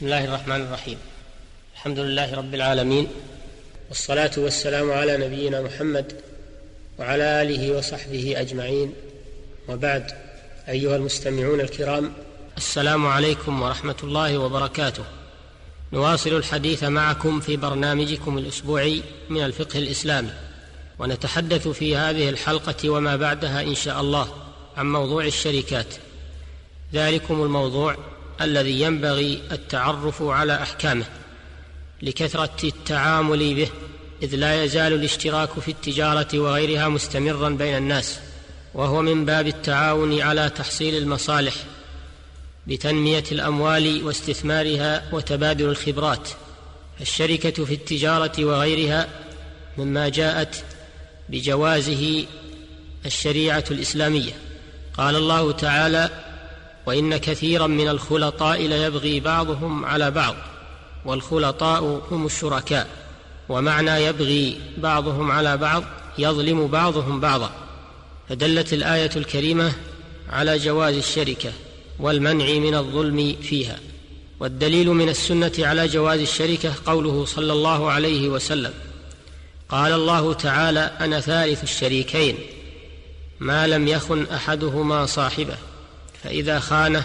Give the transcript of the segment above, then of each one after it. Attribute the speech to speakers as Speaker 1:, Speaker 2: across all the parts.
Speaker 1: بسم الله الرحمن الرحيم. الحمد لله رب العالمين والصلاة والسلام على نبينا محمد وعلى آله وصحبه أجمعين. وبعد أيها المستمعون الكرام السلام عليكم ورحمة الله وبركاته. نواصل الحديث معكم في برنامجكم الأسبوعي من الفقه الإسلامي ونتحدث في هذه الحلقة وما بعدها إن شاء الله عن موضوع الشركات. ذلكم الموضوع الذي ينبغي التعرف على أحكامه لكثرة التعامل به إذ لا يزال الاشتراك في التجارة وغيرها مستمرا بين الناس وهو من باب التعاون على تحصيل المصالح بتنميه الأموال واستثمارها وتبادل الخبرات. الشركة في التجارة وغيرها مما جاءت بجوازه الشريعة الإسلامية. قال الله تعالى وإن كثيرا من الخلطاء ليبغي بعضهم على بعض والخلطاء هم الشركاء ومعنى يبغي بعضهم على بعض يظلم بعضهم بعضا. فدلت الآية الكريمة على جواز الشركة والمنع من الظلم فيها. والدليل من السنة على جواز الشركة قوله صلى الله عليه وسلم قال الله تعالى أنا ثالث الشريكين. ما لم يخن أحدهما صاحبه. فإذا خانه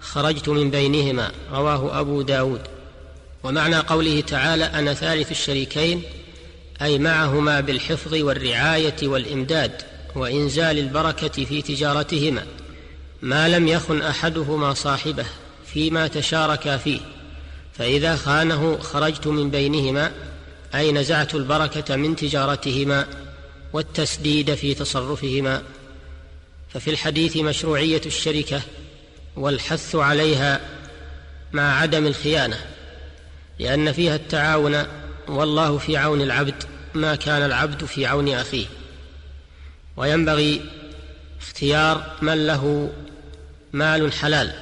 Speaker 1: خرجت من بينهما رواه أبو داود. ومعنى قوله تعالى أنا ثالث الشريكين أي معهما بالحفظ والرعاية والإمداد وإنزال البركة في تجارتهما. ما لم يخن أحدهما صاحبه فيما تشاركا فيه. فإذا خانه خرجت من بينهما أي نزعت البركة من تجارتهما والتسديد في تصرفهما. ففي الحديث مشروعية الشركة والحث عليها مع عدم الخيانة لأن فيها التعاون والله في عون العبد ما كان العبد في عون أخيه. وينبغي اختيار من له مال حلال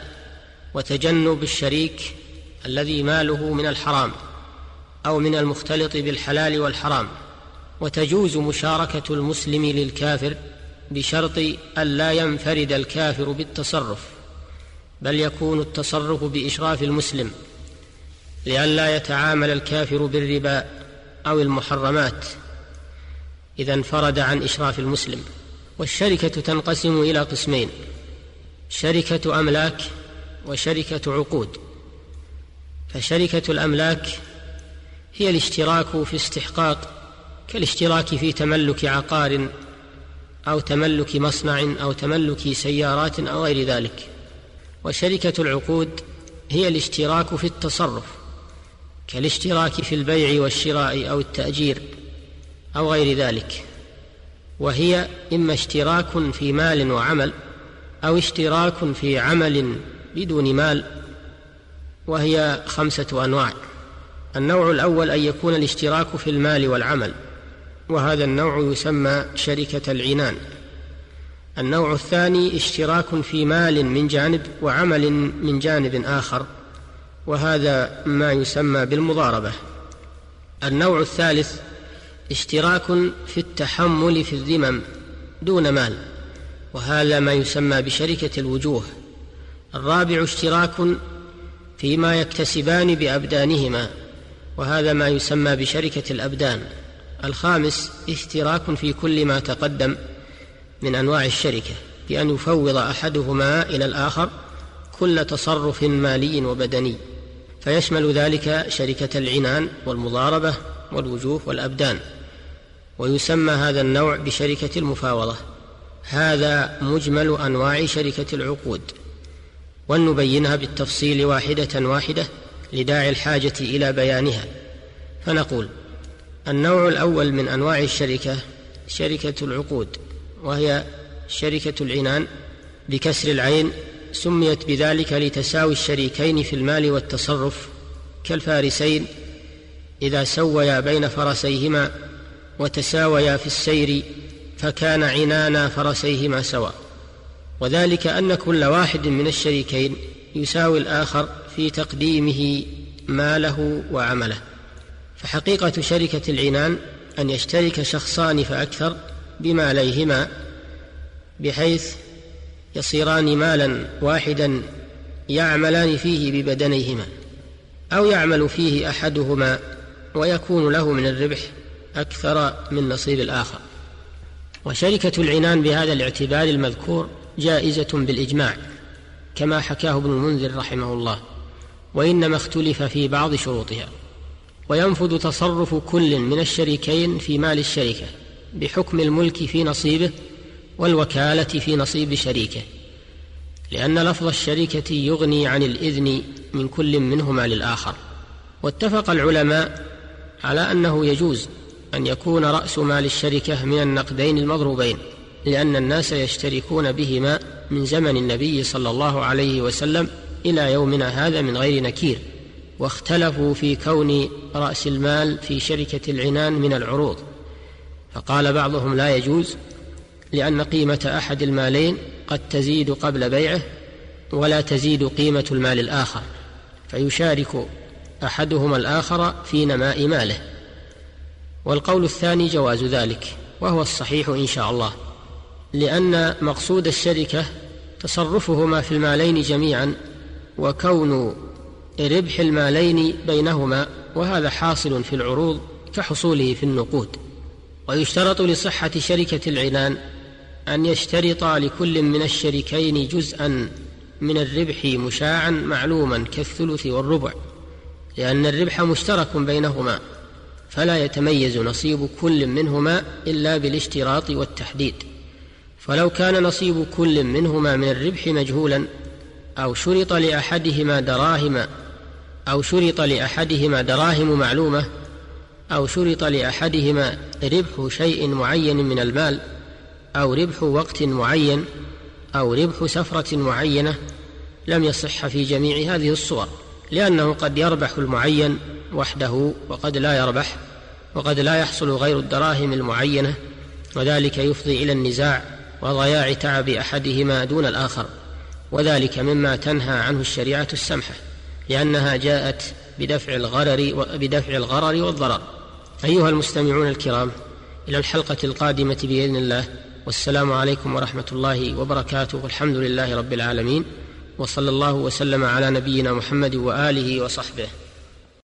Speaker 1: وتجنب الشريك الذي ماله من الحرام أو من المختلط بالحلال والحرام. وتجوز مشاركة المسلم للكافر بشرط ألا ينفرد الكافر بالتصرف بل يكون التصرف بإشراف المسلم لئلا يتعامل الكافر بالربا أو المحرمات إذا انفرد عن إشراف المسلم. والشركة تنقسم إلى قسمين شركة أملاك وشركة عقود. فشركة الأملاك هي الاشتراك في استحقاق كالاشتراك في تملك عقار أو تملك مصنع أو تملك سيارات أو غير ذلك. وشركة العقود هي الاشتراك في التصرف كالاشتراك في البيع والشراء أو التأجير أو غير ذلك. وهي إما اشتراك في مال وعمل أو اشتراك في عمل بدون مال وهي خمسة أنواع. النوع الأول أن يكون الاشتراك في المال والعمل. وهذا النوع يسمى شركة العنان. النوع الثاني اشتراك في مال من جانب وعمل من جانب آخر وهذا ما يسمى بالمضاربة. النوع الثالث اشتراك في التحمل في الذمم دون مال وهذا ما يسمى بشركة الوجوه. الرابع اشتراك فيما يكتسبان بأبدانهما وهذا ما يسمى بشركة الأبدان. الخامس اشتراك في كل ما تقدم من أنواع الشركة بأن يفوض أحدهما إلى الآخر كل تصرف مالي وبدني. فيشمل ذلك شركة العنان والمضاربة والوجوه والأبدان. ويسمى هذا النوع بشركة المفاوضة. هذا مجمل أنواع شركة العقود. ولنبينها بالتفصيل واحدة واحدة لداعي الحاجة إلى بيانها. فنقول النوع الأول من أنواع الشركة شركة العقود وهي شركة العنان بكسر العين سميت بذلك لتساوي الشريكين في المال والتصرف كالفارسين إذا سويا بين فرسيهما وتساويا في السير فكان عنان فرسيهما سواء وذلك أن كل واحد من الشريكين يساوي الآخر في تقديمه ماله وعمله. فحقيقة شركة العنان أن يشترك شخصان فأكثر بماليهما بحيث يصيران مالا واحدا يعملان فيه ببدنيهما أو يعمل فيه أحدهما ويكون له من الربح أكثر من نصيب الآخر. وشركة العنان بهذا الاعتبار المذكور جائزة بالإجماع كما حكاه ابن المنذر رحمه الله وإنما اختلف في بعض شروطها. وينفذ تصرف كل من الشريكين في مال الشركة بحكم الملك في نصيبه والوكالة في نصيب شريكه. لأن لفظ الشركة يغني عن الإذن من كل منهما للآخر. واتفق العلماء على أنه يجوز أن يكون رأس مال الشركة من النقدين المضروبين لأن الناس يشتركون بهما من زمن النبي صلى الله عليه وسلم إلى يومنا هذا من غير نكير. واختلفوا في كون رأس المال في شركة العنان من العروض. فقال بعضهم لا يجوز لأن قيمة أحد المالين قد تزيد قبل بيعه ولا تزيد قيمة المال الآخر فيشارك أحدهما الآخر في نماء ماله. والقول الثاني جواز ذلك وهو الصحيح إن شاء الله لأن مقصود الشركة تصرفهما في المالين جميعا وكون ربح المالين بينهما وهذا حاصل في العروض كحصوله في النقود. ويشترط لصحة شركة العنان أن يشترط لكل من الشريكين جزءا من الربح مشاعا معلوما كالثلث والربع لأن الربح مشترك بينهما فلا يتميز نصيب كل منهما إلا بالاشتراط والتحديد. فلو كان نصيب كل منهما من الربح مجهولا أو شرط لأحدهما دراهم أو شرط لأحدهما دراهم معلومة أو شرط لأحدهما ربح شيء معين من المال أو ربح وقت معين أو ربح سفرة معينة لم يصح في جميع هذه الصور لأنه قد يربح المعين وحده وقد لا يربح وقد لا يحصل غير الدراهم المعينة وذلك يفضي إلى النزاع وضياع تعب أحدهما دون الآخر وذلك مما تنهى عنه الشريعة السمحة. لأنها جاءت بدفع الغرر بدفع الغرر والضرر. أيها المستمعون الكرام إلى الحلقة القادمة بإذن الله. والسلام عليكم ورحمة الله وبركاته. والحمد لله رب العالمين. وصلى الله وسلم على نبينا محمد وآله وصحبه.